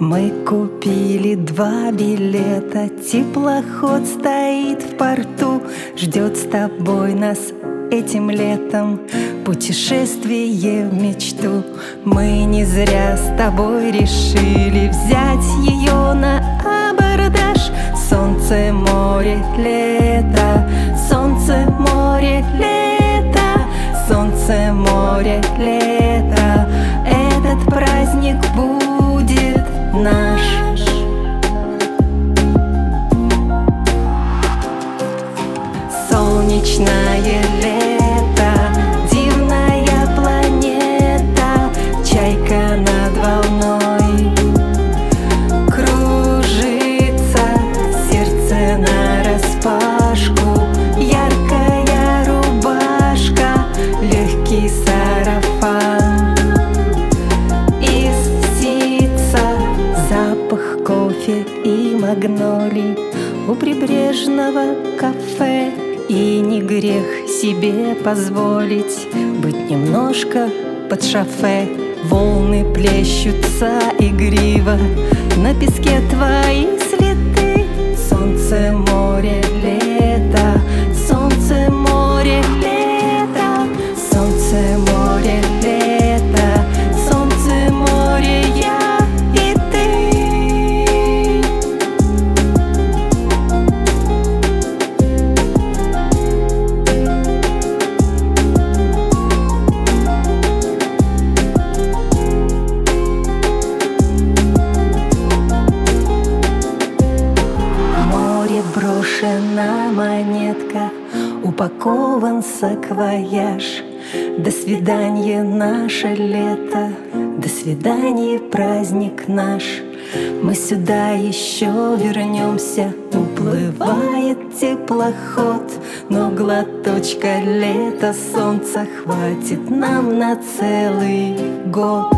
Мы купили два билета. Теплоход стоит в порту Ждет с тобой нас этим летом. Путешествие в мечту. Мы не зря с тобой решили Взять ее на абордаж. Солнце, море, лето. Солнце, море, лето. Солнце, море, лето. Этот праздник будет Солнечное лето, дивная планета Чайка над волной. Кружится Сердце на распашку Яркая рубашка, легкий сарафан. Из птица запах кофе и магнолий У прибрежного кафе И не грех себе позволить. Быть немножко под шофе Волны плещутся игриво. На песке твои следы Солнце, море, брошена монетка Упакован саквояж. До свидания, наше лето До свидания, праздник наш. Мы сюда еще вернемся Уплывает теплоход. Но глоточка лета солнца Хватит нам на целый год